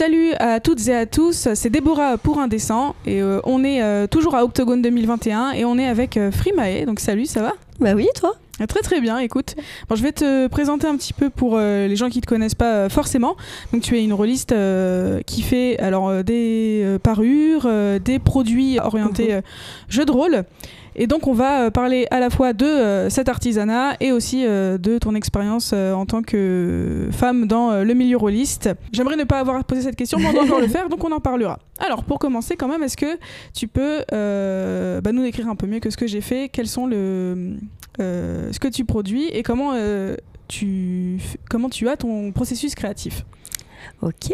salut à toutes et à tous, c'est Déborah pour Indécent et euh, on est euh, toujours à Octogone 2021 et on est avec euh, Frimae, donc salut, ça va? Bah oui, toi? Ah, Très très bien, écoute. Bon, je vais te présenter un petit peu pour euh, les gens qui te connaissent pas euh, forcément. Donc tu es une rôliste euh, qui fait alors des parures, des produits orientés jeux de rôle. Et donc on va euh, parler à la fois de euh, cet artisanat et aussi euh, de ton expérience en tant que femme dans le milieu rôliste. J'aimerais ne pas avoir posé cette question, mais on doit encore le faire, donc on en parlera. Alors pour commencer quand même, est-ce que tu peux bah, nous décrire un peu mieux que ce que j'ai fait Quels sont le, ce que tu produis et comment, tu, comment tu as ton processus créatif? Ok,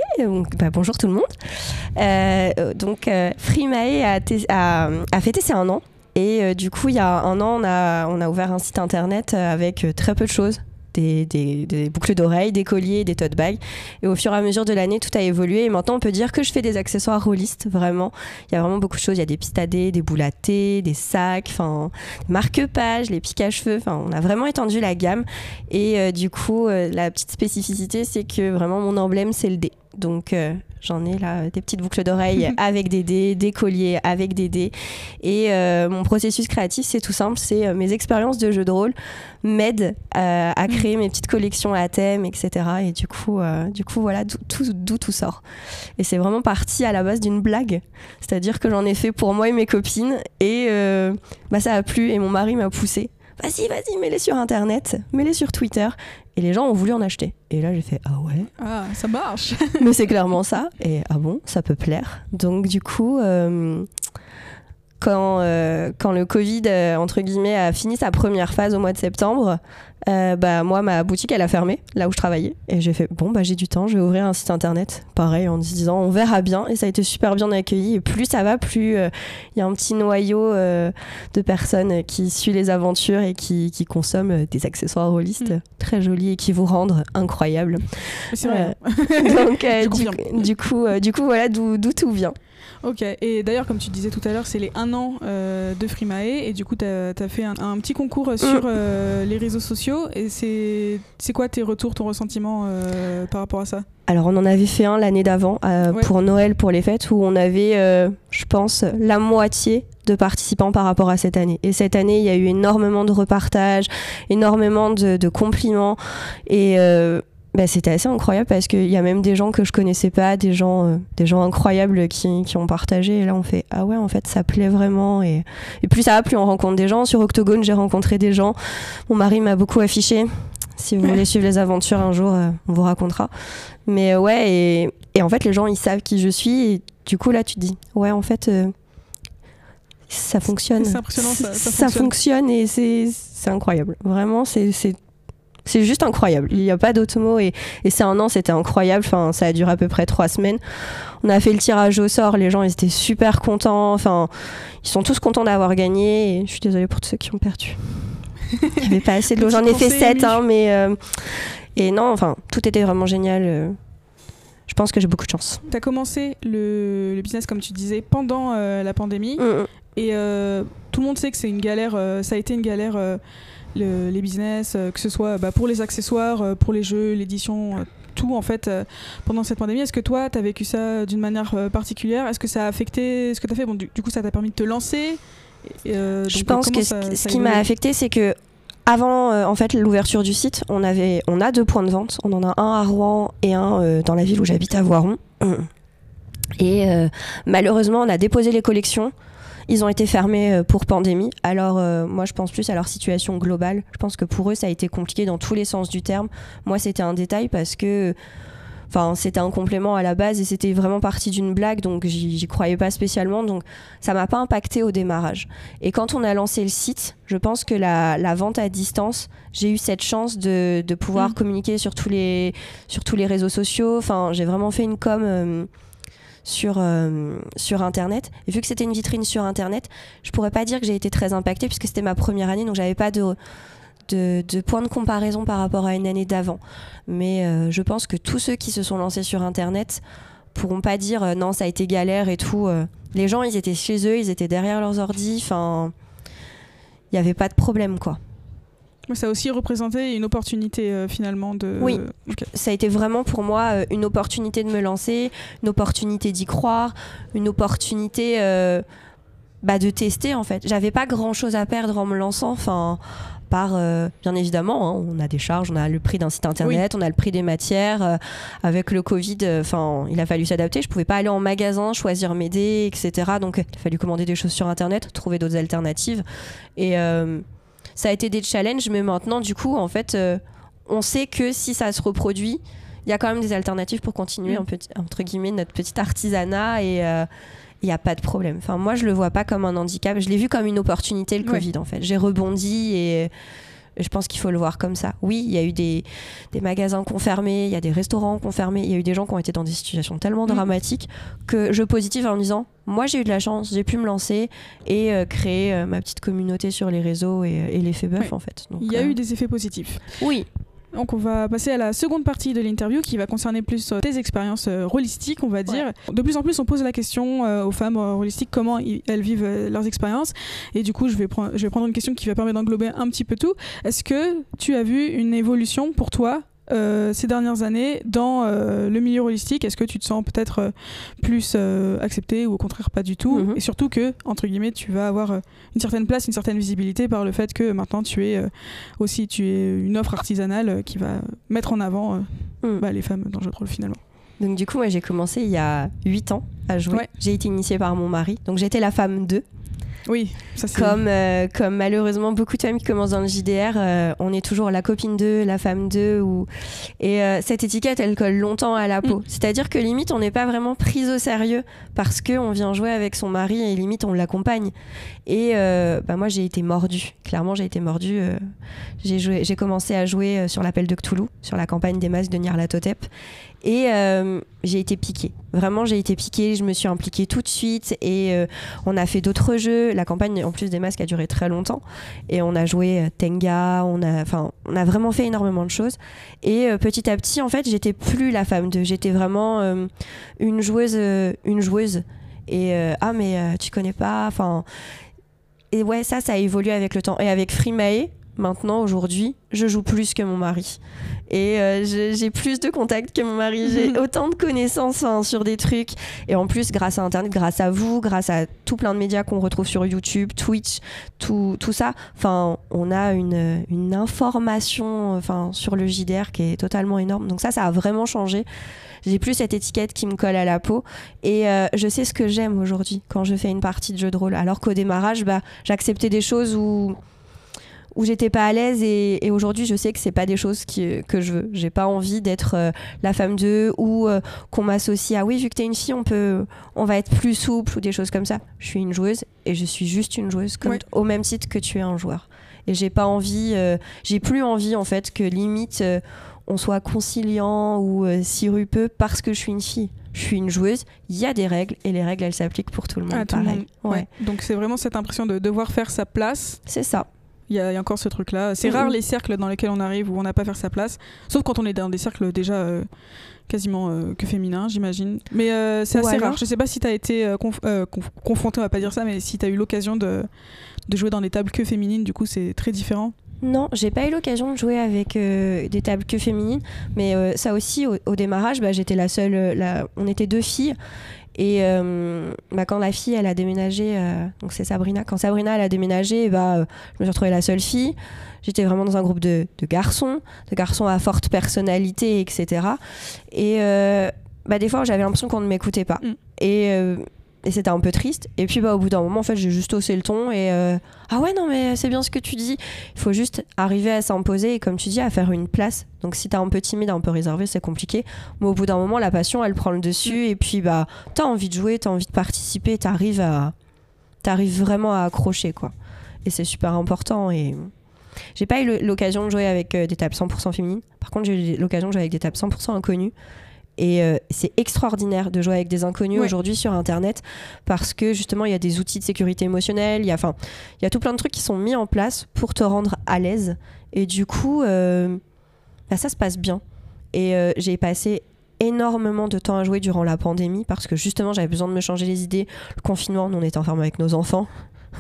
bah, bonjour tout le monde. Donc, Freemae a, a, a fêté ses un an. Et euh, du coup, il y a un an, on a, on a ouvert un site internet euh, avec euh, très peu de choses. Des, des- boucles d'oreilles, des colliers, des tote bags. Et au fur et à mesure de l'année, tout a évolué. Et maintenant, on peut dire que je fais des accessoires rôlistes, vraiment. Il y a vraiment beaucoup de choses. Il y a des pistes à dés, des boules des sacs, enfin, marque-pages, les piques à cheveux. Enfin, on a vraiment étendu la gamme. Et du coup, la petite spécificité, c'est que vraiment mon emblème, c'est le dé. Donc, j'en ai là des petites boucles d'oreilles avec des dés, des colliers avec des dés. Et euh, mon processus créatif, c'est tout simple c'est euh, mes expériences de jeux de rôle m'aident euh, à créer mes petites collections à thème, etc. Et du coup, du coup voilà d'où tout, tout sort. Et c'est vraiment parti à la base d'une blague. C'est-à-dire que j'en ai fait pour moi et mes copines. Et bah, ça a plu. Et mon mari m'a poussé. Vas-y, vas-y, mets-les sur Internet, mets-les sur Twitter. Et les gens ont voulu en acheter. Et là, j'ai fait Ah ouais Ah, ça marche mais c'est clairement ça. Et ah bon, ça peut plaire. Donc du coup, euh, quand, euh, quand le Covid, euh, entre guillemets, a fini sa première phase au mois de septembre, euh, bah, moi, ma boutique, elle a fermé, là où je travaillais. Et j'ai fait, bon, bah, j'ai du temps, je vais ouvrir un site internet. Pareil, en se disant, on verra bien. Et ça a été super bien accueilli. Et plus ça va, plus il y a un petit noyau de personnes qui suivent les aventures et qui, qui consomment des accessoires rôlistes Mm. très jolis et qui vous rendent incroyables. C'est vrai. Donc, du, coup, du coup, voilà d'où tout vient. Ok, et d'ailleurs, comme tu disais tout à l'heure, c'est les 1 an euh, de Frimae, et du coup, tu as, fait un, un petit concours Mm. sur euh, les réseaux sociaux, et c'est c'est quoi tes retours, ton ressentiment euh, par rapport à ça? Alors, on en avait fait un l'année d'avant euh, Ouais. pour Noël, pour les fêtes, où on avait, euh, je pense, la moitié de participants par rapport à cette année. Et cette année, il y a eu énormément de repartages, énormément de, de compliments, et euh, bah, c'était assez incroyable parce qu'il y a même des gens que je connaissais pas, des gens, euh, des gens incroyables qui, qui ont partagé. Et là, on fait ah ouais, en fait, ça plaît vraiment. Et, et plus ça va, plus on rencontre des gens. Sur Octogone, j'ai rencontré des gens. Mon mari m'a beaucoup affiché. Si vous Ouais. voulez suivre les aventures un jour, euh, on vous racontera. Mais euh, ouais, et, et en fait, les gens, ils savent qui je suis. Et du coup, là, tu te dis, ouais, en fait, ça fonctionne. C'est impressionnant, ça- ça ça fonctionne. fonctionne et c'est incroyable. Vraiment, c'est c'est juste incroyable. Il n'y a pas d'autre mot. Et, et c'est un an, c'était incroyable. Enfin, ça a duré à peu près trois semaines. On a fait le tirage au sort. Les gens, ils étaient super contents. Enfin, ils sont tous contents d'avoir gagné. Et je suis désolée pour tous ceux qui ont perdu. Il n'y avait pas assez de l'eau. J'en ai fait sept, hein, mais. euh, et non, enfin, tout était vraiment génial. euh. Je pense que j'ai beaucoup de chance. Tu as commencé le, le business, comme tu disais, pendant euh, la pandémie, Mm, mm. et euh, tout le monde sait que c'est une galère, euh, ça a été une galère, euh, le- les business, euh, que ce soit bah, pour les accessoires, euh, pour les jeux, l'édition. euh, tout en fait pendant cette pandémie. Est-ce que toi, tu as vécu ça d'une manière particulière? Est-ce que ça a affecté ce que tu as fait? Bon, du, du coup, ça t'a permis de te lancer euh, Je pense que ça- ce ça qui m'a affecté, c'est que avant euh, en fait l'ouverture du site, on avait, on a deux points de vente. On en a un à Rouen et un euh, dans la ville où j'habite à Voiron. Et euh, malheureusement, on a déposé les collections. Ils ont été fermés euh, pour pandémie. Alors euh, moi, je pense plus à leur situation globale. Je pense que pour eux, ça a été compliqué dans tous les sens du terme. Moi, c'était un détail parce que Enfin, c'était un complément à la base et c'était vraiment parti d'une blague, donc j'y croyais pas spécialement, donc ça m'a pas impacté au démarrage. Et quand on a lancé le site, je pense que la, la vente à distance, j'ai eu cette chance de, de pouvoir Mm. communiquer sur tous, les, sur tous les réseaux sociaux. Enfin, j'ai vraiment fait une com euh, sur, euh, sur Internet. Et vu que c'était une vitrine sur Internet, je pourrais pas dire que j'ai été très impactée puisque c'était ma première année, donc j'avais pas de, de, de point de comparaison par rapport à une année d'avant. Mais euh, je pense que tous ceux qui se sont lancés sur Internet pourront pas dire euh, non, ça a été galère et tout. les gens, ils étaient chez eux, ils étaient derrière leurs ordis. Enfin, il n'y avait pas de problème, quoi. Ça a aussi représenté une opportunité euh, finalement de. Oui. Ça a été vraiment pour moi euh, une opportunité de me lancer, une opportunité d'y croire, une opportunité euh, bah, de tester en fait. J'avais pas grand chose à perdre en me lançant. Enfin, par bien évidemment, hein, on a des charges, on a le prix d'un site internet, on a le prix des matières. avec le Covid, enfin, il a fallu s'adapter. Je pouvais pas aller en magasin, choisir mes dés, etc. Donc, il a fallu commander des choses sur internet, trouver d'autres alternatives. Et ça a été des challenges, mais maintenant, du coup, en fait, euh, on sait que si ça se reproduit, il y a quand même des alternatives pour continuer, mm. entre guillemets, notre petit artisanat et il euh, n'y a pas de problème. Enfin, moi, je le vois pas comme un handicap. Je l'ai vu comme une opportunité, le Covid, en fait. J'ai rebondi et je pense qu'il faut le voir comme ça. Oui, il y a eu des, magasins confirmés, il y a des restaurants confirmés, il y a eu des gens qui ont été dans des situations tellement mm. dramatiques que je positive en me disant moi j'ai eu de la chance, j'ai pu me lancer et euh, créer euh, ma petite communauté sur les réseaux et, et l'effet bœuf en fait. il y a eu euh, des effets positifs. Oui. Donc on va passer à la seconde partie de l'interview qui va concerner plus euh, tes expériences euh, holistiques, on va dire. De plus en plus, on pose la question euh, aux femmes holistiques comment elles vivent leurs expériences. Et du coup, je vais, je vais prendre une question qui va permettre d'englober un petit peu tout. Est-ce que tu as vu une évolution pour toi euh, ces dernières années dans euh, le milieu holistique? Est-ce que tu te sens peut-être euh, plus accepté ou au contraire pas du tout? Mhm. Et surtout que, entre guillemets, tu vas avoir une certaine place, une certaine visibilité par le fait que maintenant tu es aussi tu es une offre artisanale qui va mettre en avant mhm. bah, les femmes dans le rôle finalement. Donc du coup, moi j'ai commencé il y a 8 ans à jouer. J'ai été initiée par mon mari. Donc j'étais la femme 2. Oui, ça c'est. Comme, euh, comme malheureusement beaucoup de femmes qui commencent dans le JDR, euh, on est toujours la copine d'eux, la femme d'eux. Ou... Et euh, cette étiquette, elle colle longtemps à la peau. Mm. C'est-à-dire que limite, on n'est pas vraiment prise au sérieux parce qu'on vient jouer avec son mari et limite, on l'accompagne. Et bah, moi, j'ai été mordue. Clairement, j'ai été mordue. j'ai commencé à jouer sur l'appel de Cthulhu, sur la campagne des masques de Nyarlathotep. Et euh, j'ai été piquée. Vraiment, j'ai été piquée. Je me suis impliquée tout de suite. Et euh, on a fait d'autres jeux. La campagne, en plus des masques, a duré très longtemps. Et on a joué euh, Tenga. On a, enfin, on a vraiment fait énormément de choses. Et petit à petit, en fait, j'étais plus la femme de. J'étais vraiment une joueuse, une joueuse. Et ah, mais tu connais pas. Enfin. Et ouais, ça, ça a évolué avec le temps. Et avec Freemae, maintenant, aujourd'hui, je joue plus que mon mari. Et euh, j'ai plus de contacts que mon mari. J'ai autant de connaissances hein, sur des trucs. Et en plus, grâce à Internet, grâce à vous, grâce à tout plein de médias qu'on retrouve sur YouTube, Twitch, tout, tout ça, enfin, on a une, une information enfin, sur le JDR qui est totalement énorme. Donc ça, ça a vraiment changé. J'ai plus cette étiquette qui me colle à la peau. Et euh, je sais ce que j'aime aujourd'hui quand je fais une partie de jeu de rôle. Alors qu'au démarrage, bah, j'acceptais des choses où où j'étais pas à l'aise et, aujourd'hui je sais que c'est pas des choses qui, que je veux. J'ai pas envie d'être euh, la femme d'eux ou euh, qu'on m'associe à oui vu que t'es une fille on peut on va être plus souple ou des choses comme ça. Je suis une joueuse et je suis juste une joueuse comme, au même titre que tu es un joueur. Et j'ai pas envie, euh, j'ai plus envie en fait que limite on soit conciliant ou sirupeux parce que je suis une fille je suis une joueuse, il y a des règles et les règles elles s'appliquent pour tout le monde. pareil. Ouais. Donc c'est vraiment cette impression de devoir faire sa place. C'est ça. Il y, a encore ce truc-là. C'est rare les cercles dans lesquels on arrive où on n'a pas faire sa place, sauf quand on est dans des cercles déjà euh, quasiment euh, que féminins, j'imagine. Mais euh, c'est assez rare. Je sais pas si tu as été confronté, on va pas dire ça, mais si tu as eu l'occasion de, de, jouer dans des tables que féminines, du coup c'est très différent. Non, j'ai pas eu l'occasion de jouer avec des tables que féminines, mais ça aussi au, démarrage, bah, j'étais la seule. La... On était deux filles et euh, bah, quand la fille, elle a déménagé, euh, donc c'est Sabrina, quand Sabrina, elle a déménagé, bah, euh, je me suis retrouvée la seule fille. J'étais vraiment dans un groupe de, de, garçons, de garçons à forte personnalité, etc. Et bah, des fois, j'avais l'impression qu'on ne m'écoutait pas. Mm. Et et c'était un peu triste. Et puis bah, au bout d'un moment, en fait, j'ai juste haussé le ton et euh, ah ouais, non, mais c'est bien ce que tu dis. Il faut juste arriver à s'imposer et, comme tu dis, à faire une place. Donc si t'es un peu timide, un peu réservé, c'est compliqué. Mais au bout d'un moment, la passion, elle prend le dessus. Et puis bah, t'as envie de jouer, t'as envie de participer, t'arrives à. T'arrives vraiment à accrocher, quoi. Et c'est super important. Et. J'ai pas eu l'occasion de jouer avec euh, des tables 100% féminines. Par contre, j'ai eu l'occasion de jouer avec des tables 100% inconnues. Et euh, c'est extraordinaire de jouer avec des inconnus aujourd'hui sur Internet parce que justement, il y a des outils de sécurité émotionnelle, il y, a, il y a tout plein de trucs qui sont mis en place pour te rendre à l'aise. Et du coup, euh, bah, ça se passe bien. Et euh, j'ai passé énormément de temps à jouer durant la pandémie parce que justement, j'avais besoin de me changer les idées. Le confinement, nous, on était enfermés avec nos enfants.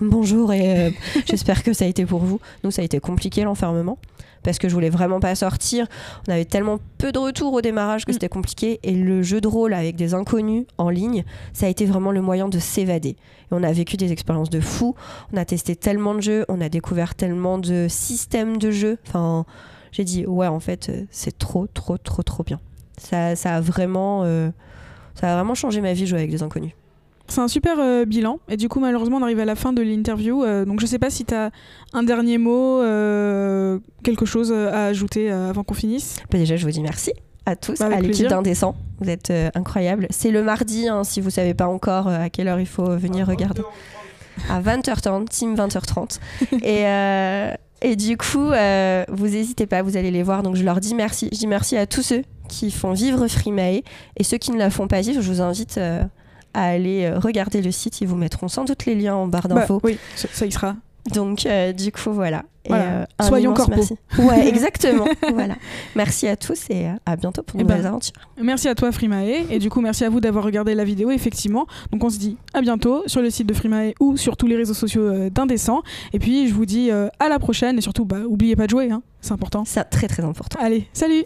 Bonjour et j'espère que ça a été pour vous. Nous, ça a été compliqué l'enfermement parce que je voulais vraiment pas sortir. On avait tellement peu de retours au démarrage que mm. c'était compliqué. Et le jeu de rôle avec des inconnus en ligne, ça a été vraiment le moyen de s'évader. Et on a vécu des expériences de fou. On a testé tellement de jeux, on a découvert tellement de systèmes de jeux. Enfin, j'ai dit ouais, en fait, euh, c'est trop, trop, trop, trop bien. Ça, ça a vraiment, euh, ça a vraiment changé ma vie jouer avec des inconnus. C'est un super euh, bilan. Et du coup, malheureusement, on arrive à la fin de l'interview. Euh, donc, je sais pas si tu as un dernier mot, euh, quelque chose à ajouter avant qu'on finisse. Bah, déjà, je vous dis merci à tous, bah, à l'équipe d'Indécent. Vous êtes incroyables. C'est le mardi, hein, si vous savez pas encore à quelle heure il faut venir regarder. À 20h30, team 20h30. et, et du coup, vous n'hésitez pas, vous allez les voir. Donc, je leur dis merci. Je dis merci à tous ceux qui font vivre Freemae et ceux qui ne la font pas vivre. Je vous invite à aller euh, regarder le site. Ils vous mettront sans doute les liens en barre bah, d'infos. oui, ça, y sera. Donc, euh, du coup, voilà. Euh, Soyons corpo. Merci. Ouais, exactement. voilà. Merci à tous et à bientôt pour de eh ben, nouvelles aventures. Merci à toi, Frimae. Et du coup, merci à vous d'avoir regardé la vidéo, effectivement. Donc, on se dit à bientôt sur le site de Frimae ou sur tous les réseaux sociaux d'Indécent. Et puis, je vous dis à la prochaine. Et surtout, bah, oubliez pas de jouer. Hein. C'est important. C'est très, très important. Allez, salut